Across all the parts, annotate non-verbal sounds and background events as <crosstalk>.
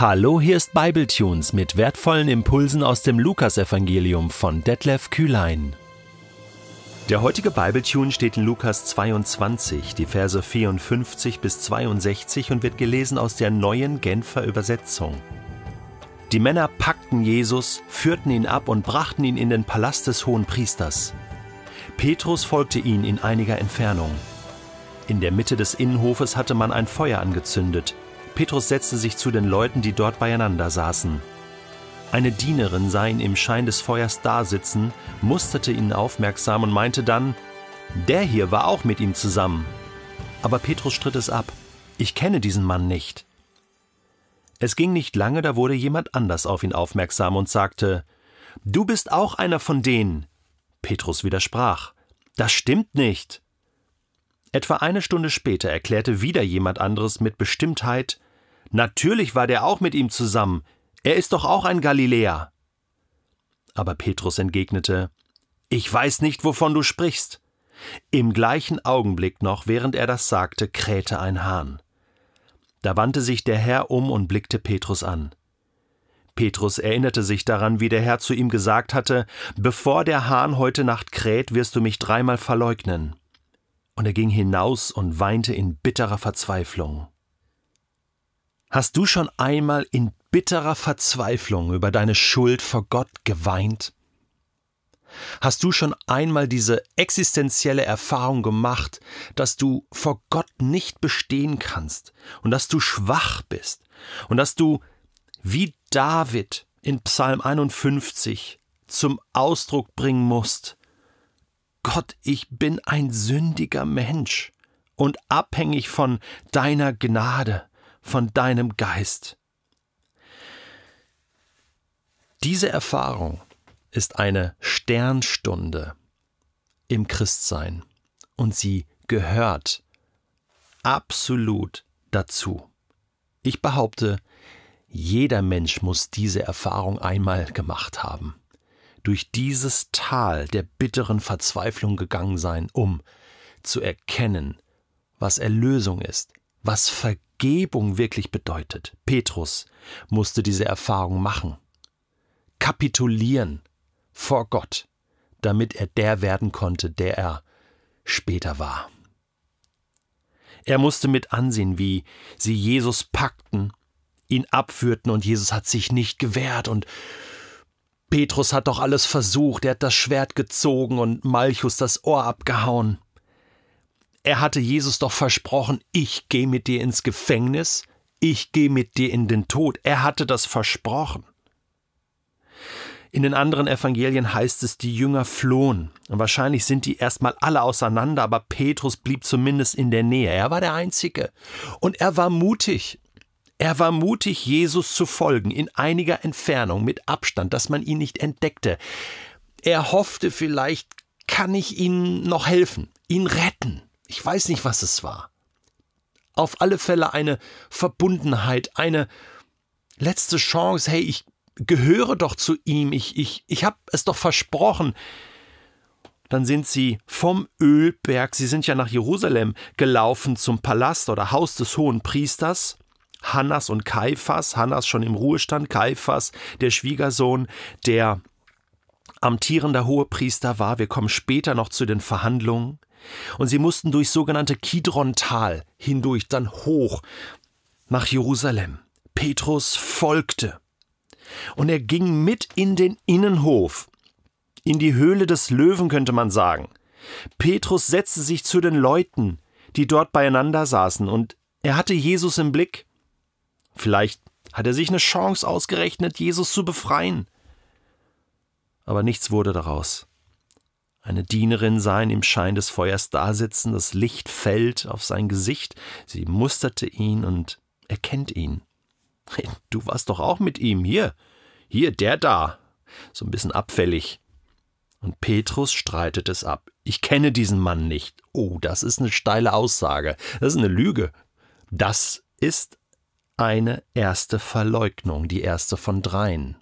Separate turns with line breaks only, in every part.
Hallo, hier ist Bibletunes mit wertvollen Impulsen aus dem Lukasevangelium von Detlef Kühlein. Der heutige Bibletune steht in Lukas 22, die Verse 54 bis 62 und wird gelesen aus der neuen Genfer Übersetzung. Die Männer packten Jesus, führten ihn ab und brachten ihn in den Palast des hohen Priesters. Petrus folgte ihnen in einiger Entfernung. In der Mitte des Innenhofes hatte man ein Feuer angezündet. Petrus setzte sich zu den Leuten, die dort beieinander saßen. Eine Dienerin sah ihn im Schein des Feuers dasitzen, musterte ihn aufmerksam und meinte dann, der hier war auch mit ihm zusammen. Aber Petrus stritt es ab. Ich kenne diesen Mann nicht. Es ging nicht lange, da wurde jemand anders auf ihn aufmerksam und sagte, Du bist auch einer von denen. Petrus widersprach, Das stimmt nicht. Etwa eine Stunde später erklärte wieder jemand anderes mit Bestimmtheit, Natürlich war der auch mit ihm zusammen, er ist doch auch ein Galiläer. Aber Petrus entgegnete, Ich weiß nicht, wovon du sprichst. Im gleichen Augenblick noch, während er das sagte, krähte ein Hahn. Da wandte sich der Herr um und blickte Petrus an. Petrus erinnerte sich daran, wie der Herr zu ihm gesagt hatte, Bevor der Hahn heute Nacht kräht, wirst du mich dreimal verleugnen. Und er ging hinaus und weinte in bitterer Verzweiflung. Hast du schon einmal in bitterer Verzweiflung über deine Schuld vor Gott geweint? Hast du schon einmal diese existenzielle Erfahrung gemacht, dass du vor Gott nicht bestehen kannst und dass du schwach bist und dass du wie David in Psalm 51 zum Ausdruck bringen musst, Gott, ich bin ein sündiger Mensch und abhängig von deiner Gnade, von deinem Geist. Diese Erfahrung ist eine Sternstunde im Christsein und sie gehört absolut dazu. Ich behaupte, jeder Mensch muss diese Erfahrung einmal gemacht haben, durch dieses Tal der bitteren Verzweiflung gegangen sein, um zu erkennen, was Erlösung ist, was Vergebung wirklich bedeutet. Petrus musste diese Erfahrung machen kapitulieren vor Gott, damit er der werden konnte, der er später war. Er musste mit ansehen, wie sie Jesus packten, ihn abführten und Jesus hat sich nicht gewehrt und Petrus hat doch alles versucht, er hat das Schwert gezogen und Malchus das Ohr abgehauen. Er hatte Jesus doch versprochen, ich gehe mit dir ins Gefängnis, ich gehe mit dir in den Tod. Er hatte das versprochen. In den anderen Evangelien heißt es, die Jünger flohen. Und wahrscheinlich sind die erstmal alle auseinander, aber Petrus blieb zumindest in der Nähe. Er war der Einzige. Und er war mutig. Er war mutig, Jesus zu folgen, in einiger Entfernung, mit Abstand, dass man ihn nicht entdeckte. Er hoffte vielleicht, kann ich ihnen noch helfen, ihn retten. Ich weiß nicht, was es war. Auf alle Fälle eine Verbundenheit, eine letzte Chance, hey, ich gehöre doch zu ihm, ich, ich, ich habe es doch versprochen. Dann sind sie vom Ölberg, sie sind ja nach Jerusalem gelaufen zum Palast oder Haus des hohen Priesters. Hannas und Kaiphas, Hannas schon im Ruhestand, Kaiphas, der Schwiegersohn, der amtierender Hohepriester war. Wir kommen später noch zu den Verhandlungen. Und sie mussten durch sogenannte Kidron-Tal hindurch dann hoch nach Jerusalem. Petrus folgte. Und er ging mit in den Innenhof, in die Höhle des Löwen könnte man sagen. Petrus setzte sich zu den Leuten, die dort beieinander saßen, und er hatte Jesus im Blick. Vielleicht hat er sich eine Chance ausgerechnet, Jesus zu befreien. Aber nichts wurde daraus. Eine Dienerin sah ihn im Schein des Feuers dasitzen, das Licht fällt auf sein Gesicht, sie musterte ihn und erkennt ihn. Du warst doch auch mit ihm. Hier, hier, der da. So ein bisschen abfällig. Und Petrus streitet es ab. Ich kenne diesen Mann nicht. Oh, das ist eine steile Aussage. Das ist eine Lüge. Das ist eine erste Verleugnung, die erste von dreien.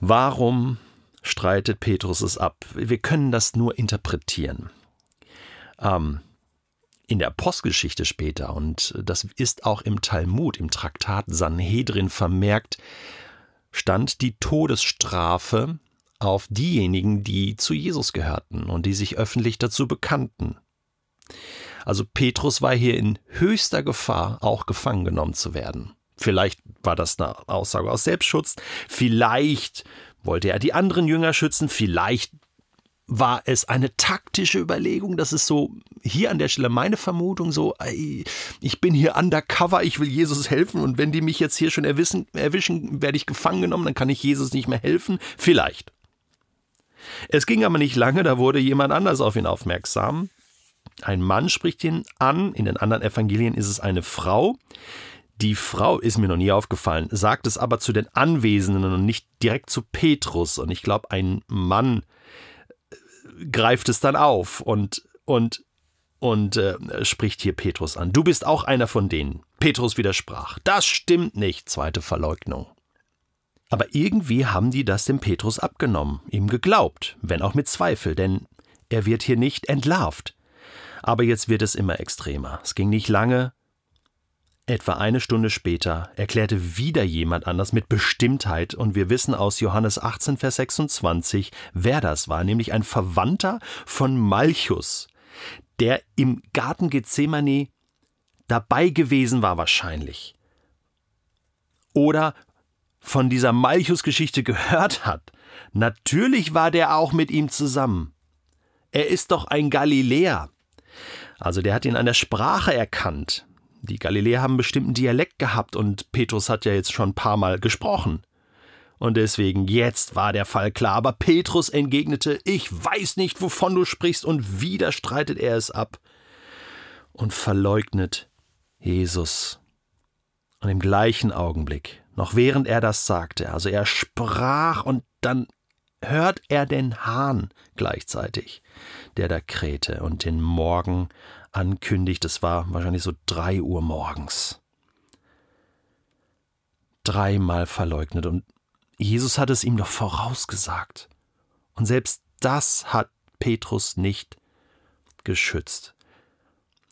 Warum streitet Petrus es ab? Wir können das nur interpretieren. Ähm, In der Postgeschichte später, und das ist auch im Talmud, im Traktat Sanhedrin vermerkt, stand die Todesstrafe auf diejenigen, die zu Jesus gehörten und die sich öffentlich dazu bekannten. Also Petrus war hier in höchster Gefahr, auch gefangen genommen zu werden. Vielleicht war das eine Aussage aus Selbstschutz, vielleicht wollte er die anderen Jünger schützen, vielleicht war es eine taktische Überlegung, das ist so hier an der Stelle meine Vermutung, so ich bin hier undercover, ich will Jesus helfen und wenn die mich jetzt hier schon erwischen, erwischen werde ich gefangen genommen, dann kann ich Jesus nicht mehr helfen, vielleicht. Es ging aber nicht lange, da wurde jemand anders auf ihn aufmerksam. Ein Mann spricht ihn an, in den anderen Evangelien ist es eine Frau. Die Frau ist mir noch nie aufgefallen, sagt es aber zu den Anwesenden und nicht direkt zu Petrus. Und ich glaube, ein Mann äh, greift es dann auf und, und, und äh, spricht hier Petrus an. Du bist auch einer von denen. Petrus widersprach. Das stimmt nicht, zweite Verleugnung. Aber irgendwie haben die das dem Petrus abgenommen, ihm geglaubt, wenn auch mit Zweifel, denn er wird hier nicht entlarvt. Aber jetzt wird es immer extremer. Es ging nicht lange, Etwa eine Stunde später erklärte wieder jemand anders mit Bestimmtheit, und wir wissen aus Johannes 18, Vers 26, wer das war, nämlich ein Verwandter von Malchus, der im Garten Gethsemane dabei gewesen war wahrscheinlich. Oder von dieser Malchus-Geschichte gehört hat. Natürlich war der auch mit ihm zusammen. Er ist doch ein Galiläer. Also der hat ihn an der Sprache erkannt. Die Galiläer haben bestimmten Dialekt gehabt und Petrus hat ja jetzt schon ein paar Mal gesprochen. Und deswegen, jetzt war der Fall klar. Aber Petrus entgegnete, ich weiß nicht, wovon du sprichst, und wieder streitet er es ab und verleugnet Jesus. Und im gleichen Augenblick, noch während er das sagte, also er sprach und dann hört er den Hahn gleichzeitig, der da krähte und den Morgen ankündigt. Es war wahrscheinlich so drei Uhr morgens. Dreimal verleugnet und Jesus hat es ihm doch vorausgesagt. Und selbst das hat Petrus nicht geschützt.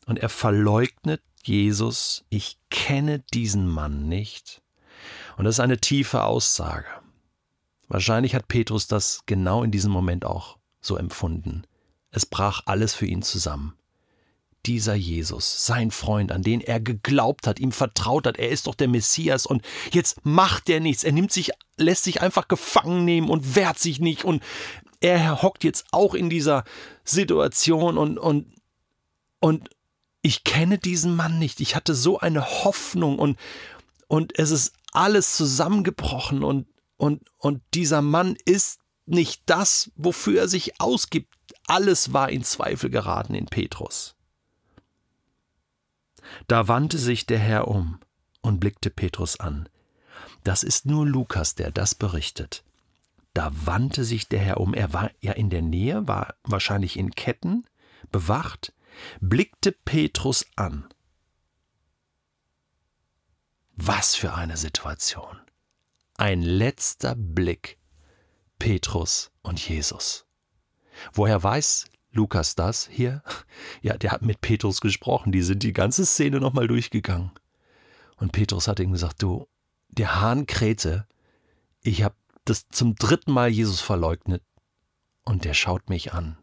Und er verleugnet Jesus, ich kenne diesen Mann nicht. Und das ist eine tiefe Aussage. Wahrscheinlich hat Petrus das genau in diesem Moment auch so empfunden. Es brach alles für ihn zusammen. Dieser Jesus, sein Freund, an den er geglaubt hat, ihm vertraut hat, er ist doch der Messias und jetzt macht er nichts, er nimmt sich, lässt sich einfach gefangen nehmen und wehrt sich nicht und er hockt jetzt auch in dieser Situation und, und, und ich kenne diesen Mann nicht, ich hatte so eine Hoffnung und, und es ist alles zusammengebrochen und, und, und dieser Mann ist nicht das, wofür er sich ausgibt. Alles war in Zweifel geraten in Petrus. Da wandte sich der Herr um und blickte Petrus an. Das ist nur Lukas, der das berichtet. Da wandte sich der Herr um, er war ja in der Nähe, war wahrscheinlich in Ketten, bewacht, blickte Petrus an. Was für eine Situation. Ein letzter Blick. Petrus und Jesus. Woher weiß Lukas das hier? Ja, der hat mit Petrus gesprochen. Die sind die ganze Szene nochmal durchgegangen. Und Petrus hat ihm gesagt: Du, der Hahn krähte. Ich habe das zum dritten Mal Jesus verleugnet. Und der schaut mich an.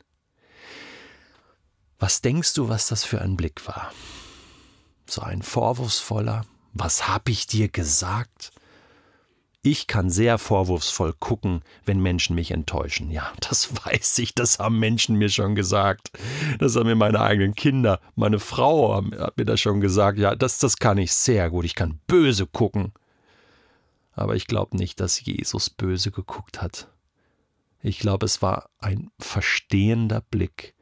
Was denkst du, was das für ein Blick war? So ein vorwurfsvoller, was hab ich dir gesagt? Ich kann sehr vorwurfsvoll gucken, wenn Menschen mich enttäuschen. Ja, das <laughs> weiß ich, das haben Menschen mir schon gesagt. Das haben mir meine eigenen Kinder, meine Frau hat mir das schon gesagt. Ja, das, das kann ich sehr gut. Ich kann böse gucken. Aber ich glaube nicht, dass Jesus böse geguckt hat. Ich glaube, es war ein verstehender Blick,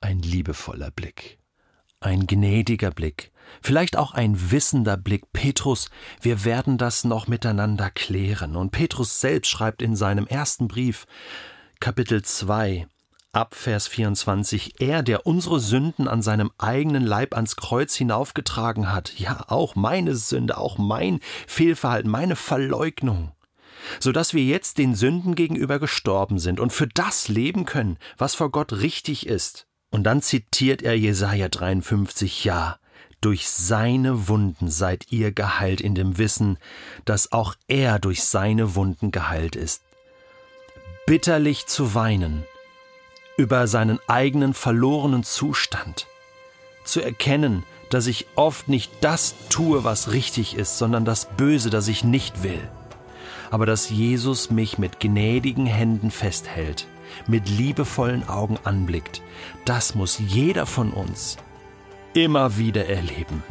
ein liebevoller Blick, ein gnädiger Blick, Vielleicht auch ein wissender Blick. Petrus, wir werden das noch miteinander klären. Und Petrus selbst schreibt in seinem ersten Brief, Kapitel 2, ab Vers 24, er, der unsere Sünden an seinem eigenen Leib ans Kreuz hinaufgetragen hat, ja, auch meine Sünde, auch mein Fehlverhalten, meine Verleugnung, so dass wir jetzt den Sünden gegenüber gestorben sind und für das leben können, was vor Gott richtig ist Und dann zitiert er Jesaja 53, ja, durch seine Wunden seid ihr geheilt in dem Wissen, dass auch er durch seine Wunden geheilt ist. Bitterlich zu weinen über seinen eigenen verlorenen Zustand, zu erkennen, dass ich oft nicht das tue, was richtig ist, sondern das Böse, das ich nicht will, aber dass Jesus mich mit gnädigen Händen festhält, mit liebevollen Augen anblickt, das muss jeder von uns immer wieder erleben.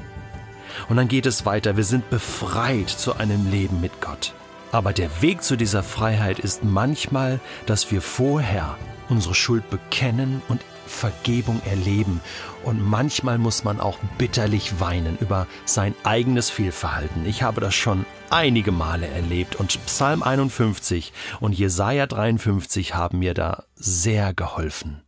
Und dann geht es weiter, wir sind befreit zu einem Leben mit Gott. Aber der Weg zu dieser Freiheit ist manchmal, dass wir vorher unsere Schuld bekennen und Vergebung erleben. Und manchmal muss man auch bitterlich weinen über sein eigenes Fehlverhalten. Ich habe das schon einige Male erlebt und Psalm 51 und Jesaja 53 haben mir da sehr geholfen.